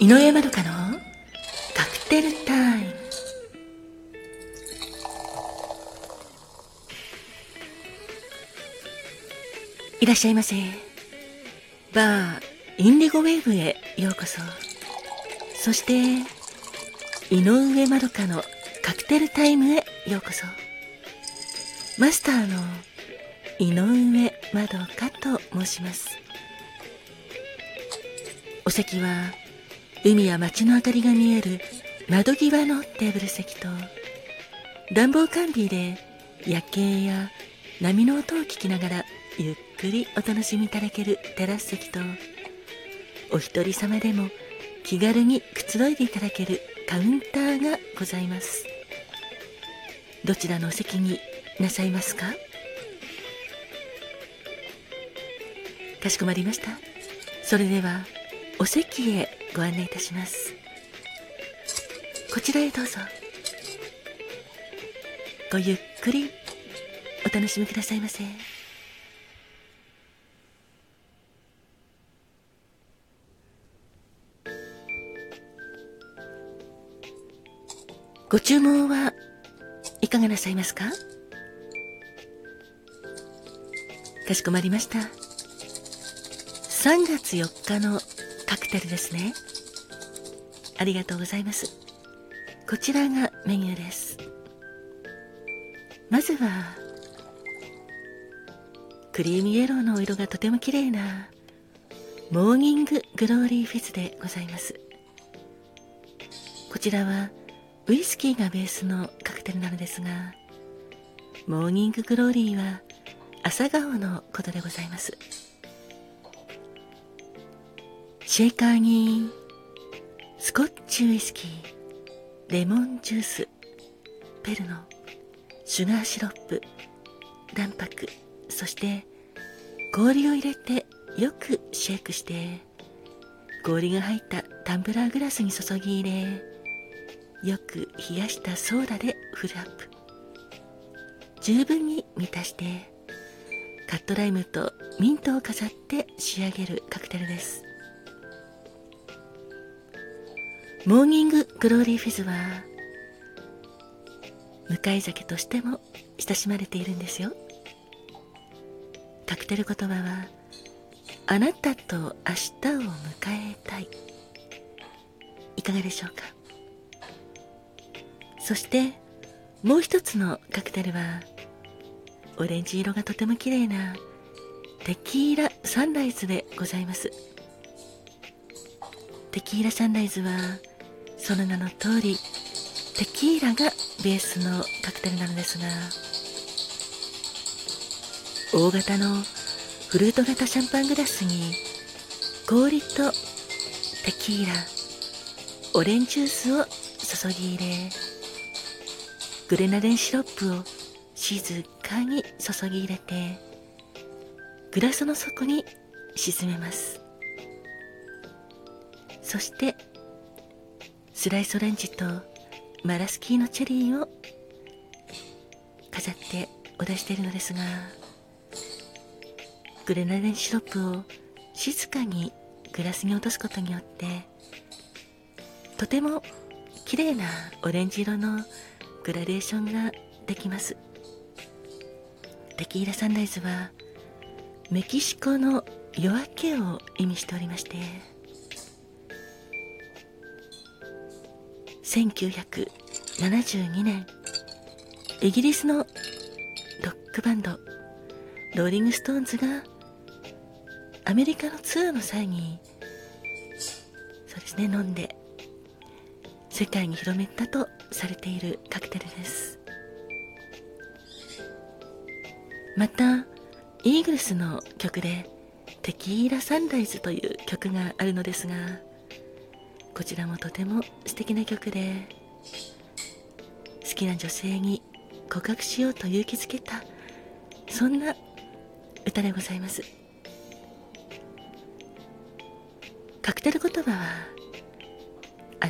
井上まどかのカクテルタイム。いらっしゃいませ。バーインディゴウェーブへようこそ。そして井上まどかのカクテルタイムへようこそ。マスターの井上まどかと申します。お席は海や街の明かりが見える窓際のテーブル席と暖房完備で夜景や波の音を聞きながらゆっくりお楽しみいただけるテラス席とお一人様でも気軽にくつろいでいただけるカウンターがございます。どちらのお席になさいますか？かしこまりました。それではお席へご案内いたします。こちらへどうぞ。ごゆっくりお楽しみくださいませ。ご注文はいかがなさいますか？かしこまりました。3月4日のカクテルですね。ありがとうございます。こちらがメニューです。まずはクリームイエローのお色がとても綺麗なモーニンググローリーフィズでございます。こちらはウイスキーがベースのカクテルなのですがモーニンググローリーは朝顔のことでございます。シェイカーにスコッチウイスキーレモンジュースペルノシュガーシロップ卵白そして氷を入れてよくシェイクして氷が入ったタンブラーグラスに注ぎ入れよく冷やしたソーダでフルアップ。十分に満たしてカットライムとミントを飾って仕上げるカクテルです。モーニンググローリーフィズは迎え酒としても親しまれているんですよ。カクテル言葉はあなたと明日を迎えたい。いかがでしょうか？そしてもう一つのカクテルはオレンジ色がとても綺麗なテキーラサンライズでございます。テキーラサンライズはその名の通りテキーラがベースのカクテルなのですが大型のフルート型シャンパングラスに氷とテキーラオレンジジュースを注ぎ入れグレナデンシロップを静かに注ぎ入れてグラスの底に沈めます。そしてスライスオレンジとマラスキーのチェリーを飾ってお出しているのですがグレナデンシロップを静かにグラスに落とすことによってとても綺麗なオレンジ色のグラデーションができます。テキーラサンライズはメキシコの夜明けを意味しておりまして。1972年。イギリスのロックバンドローリング・ストーンズがアメリカのツアーの際にそうですね飲んで世界に広めたとされているカクテルです。またイーグルスの曲で「テキーラ・サンライズ」という曲があるのですがこちらもとても素敵な曲で好きな女性に告白しようと勇気づけたそんな歌でございます。カクテル言葉は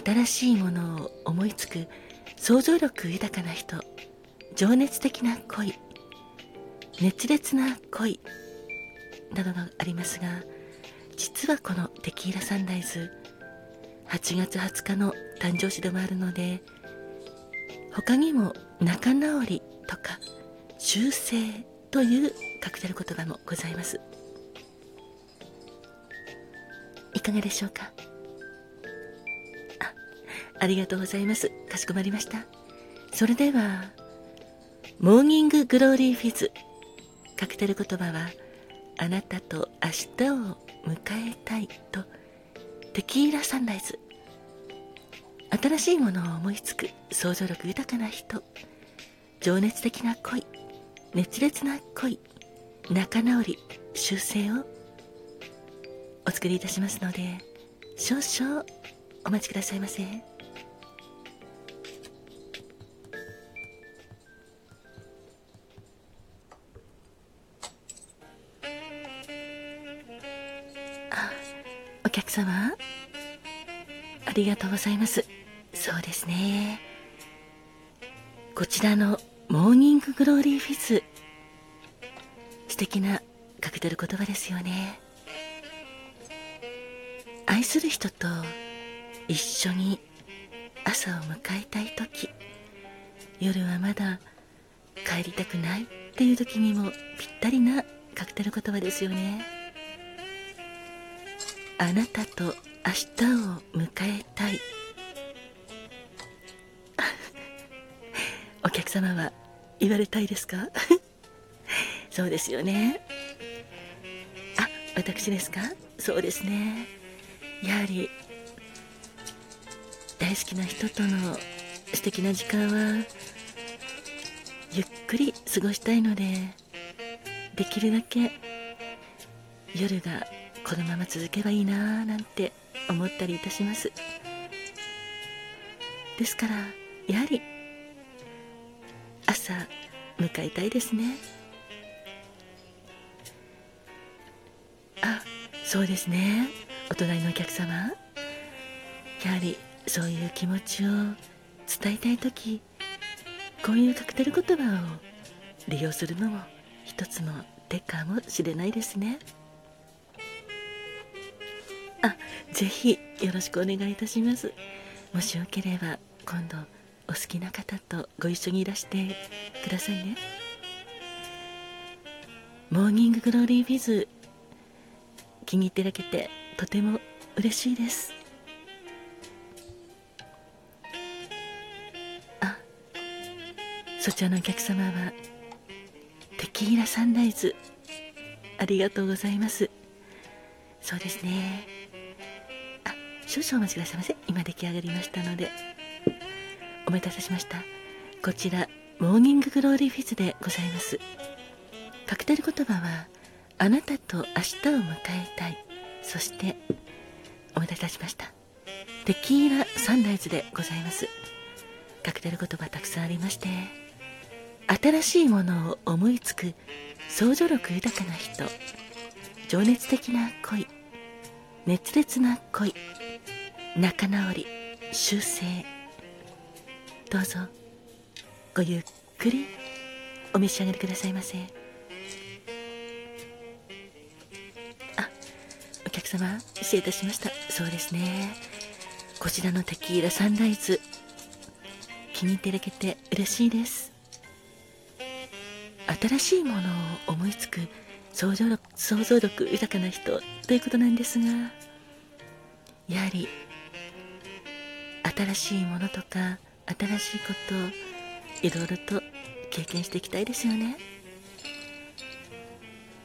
新しいものを思いつく想像力豊かな人情熱的な恋熱烈な恋などがありますが実はこのテキーラサンライズ8月20日の誕生日でもあるので他にも仲直りとか修正というカクテル言葉もございます。いかがでしょうか？あありがとうございます。かしこまりました。それではモーニンググローリーフィズ。カクテル言葉はあなたと明日を迎えたいとテキーラサンライズ。新しいものを思いつく想像力豊かな人。情熱的な恋。熱烈な恋。仲直り。修正を。お作りいたしますので少々お待ちくださいませ。あお客様。ありがとうございます。そうですね。こちらのモーニンググローリーフィズ素敵なカクテル言葉ですよね。愛する人と一緒に朝を迎えたい時。夜はまだ帰りたくないっていう時にもぴったりなカクテル言葉ですよね。あなたと明日を迎えたい。お客様は言われたいですか？そうですよね。あ私ですか？そうですね。やはり大好きな人との素敵な時間はゆっくり過ごしたいのでできるだけ夜がこのまま続けばいいなぁなんて思ったりいたします。ですからやはり朝迎えたいですね。あそうですね。お隣のお客様やはりそういう気持ちを伝えたい時こういうカクテル言葉を利用するのも一つの手かもしれないですね。あぜひよろしくお願いいたします。もしよければ今度お好きな方とご一緒にいらしてくださいね。モーニンググローリービズ気に入っていただけてとても嬉しいです。あそちらのお客様はテキーラサンライズありがとうございます。そうですね。少々お待ちくださいませ。今出来上がりましたので。お待たせしました。こちらモーニンググローリーフィズでございます。カクテル言葉はあなたと明日を迎えたい。そしてお待たせしました。テキーラサンライズでございます。カクテル言葉たくさんありまして新しいものを思いつく想像力豊かな人。情熱的な恋。熱烈な恋。仲直り修正。どうぞごゆっくりお召し上がりくださいませ。あお客様失礼いたしました。そうですね。こちらのテキーラサンライズ気に入っていただけて嬉しいです。新しいものを思いつく想像力想像力豊かな人ということなんですがやはり新しいものとか新しいこといろいろと経験していきたいですよね。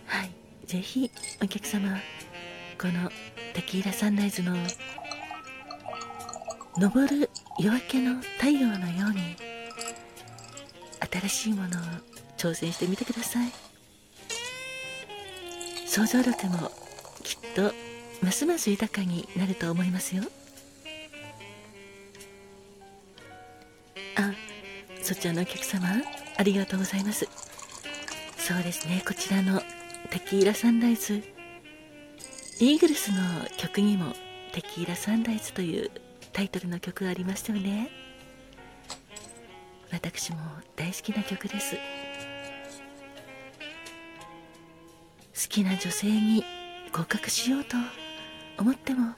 はい。ぜひお客様このテキーラサンライズの昇る夜明けの太陽のように新しいものを挑戦してみてください。想像力もきっとますます豊かになると思いますよ。そちらのお客様ありがとうございます。そうですねこちらのテキーラサンライズイーグルスの曲にもテキーラサンライズというタイトルの曲がありましたよね。私も大好きな曲です。好きな女性に合格しようと思っても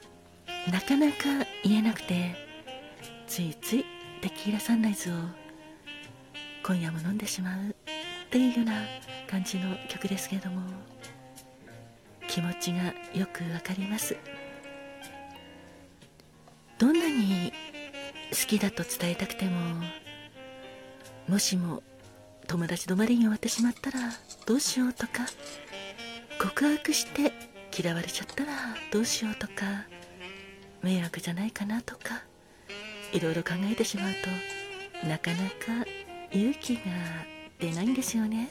なかなか言えなくてついついテキーラサンライズを今夜も飲んでしまうっていうような感じの曲ですけれども気持ちがよくわかります。どんなに好きだと伝えたくてももしも友達止まりに終わってしまったらどうしようとか告白して嫌われちゃったらどうしようとか迷惑じゃないかなとかいろいろ考えてしまうとなかなか勇気が出ないんですよね。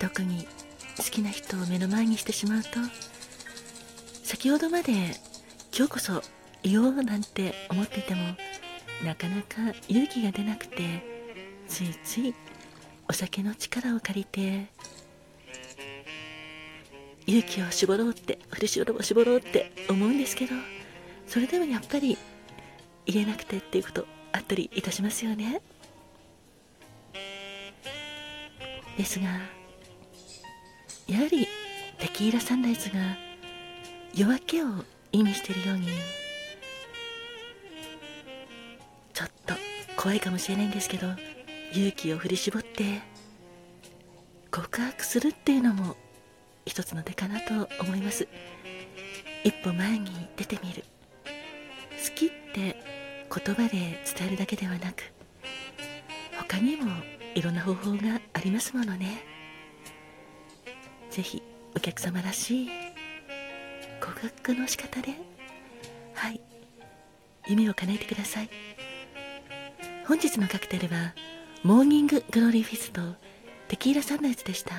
特に好きな人を目の前にしてしまうと先ほどまで今日こそ言おうなんて思っていてもなかなか勇気が出なくてついついお酒の力を借りて勇気を絞ろうって振り絞ろう絞ろうって思うんですけどそれでもやっぱり言えなくてっていうことあったりいたしますよね。ですがやはりテキーラサンライズが夜明けを意味しているようにちょっと怖いかもしれないんですけど勇気を振り絞って告白するっていうのも一つの手かなと思います。一歩前に出てみる。好きって言葉で伝えるだけではなく他にもいろんな方法がありますものね。是非お客様らしい告白の仕方ではい夢を叶えてください。本日のカクテルはモーニンググローリーフィズとテキーラサンライズでした。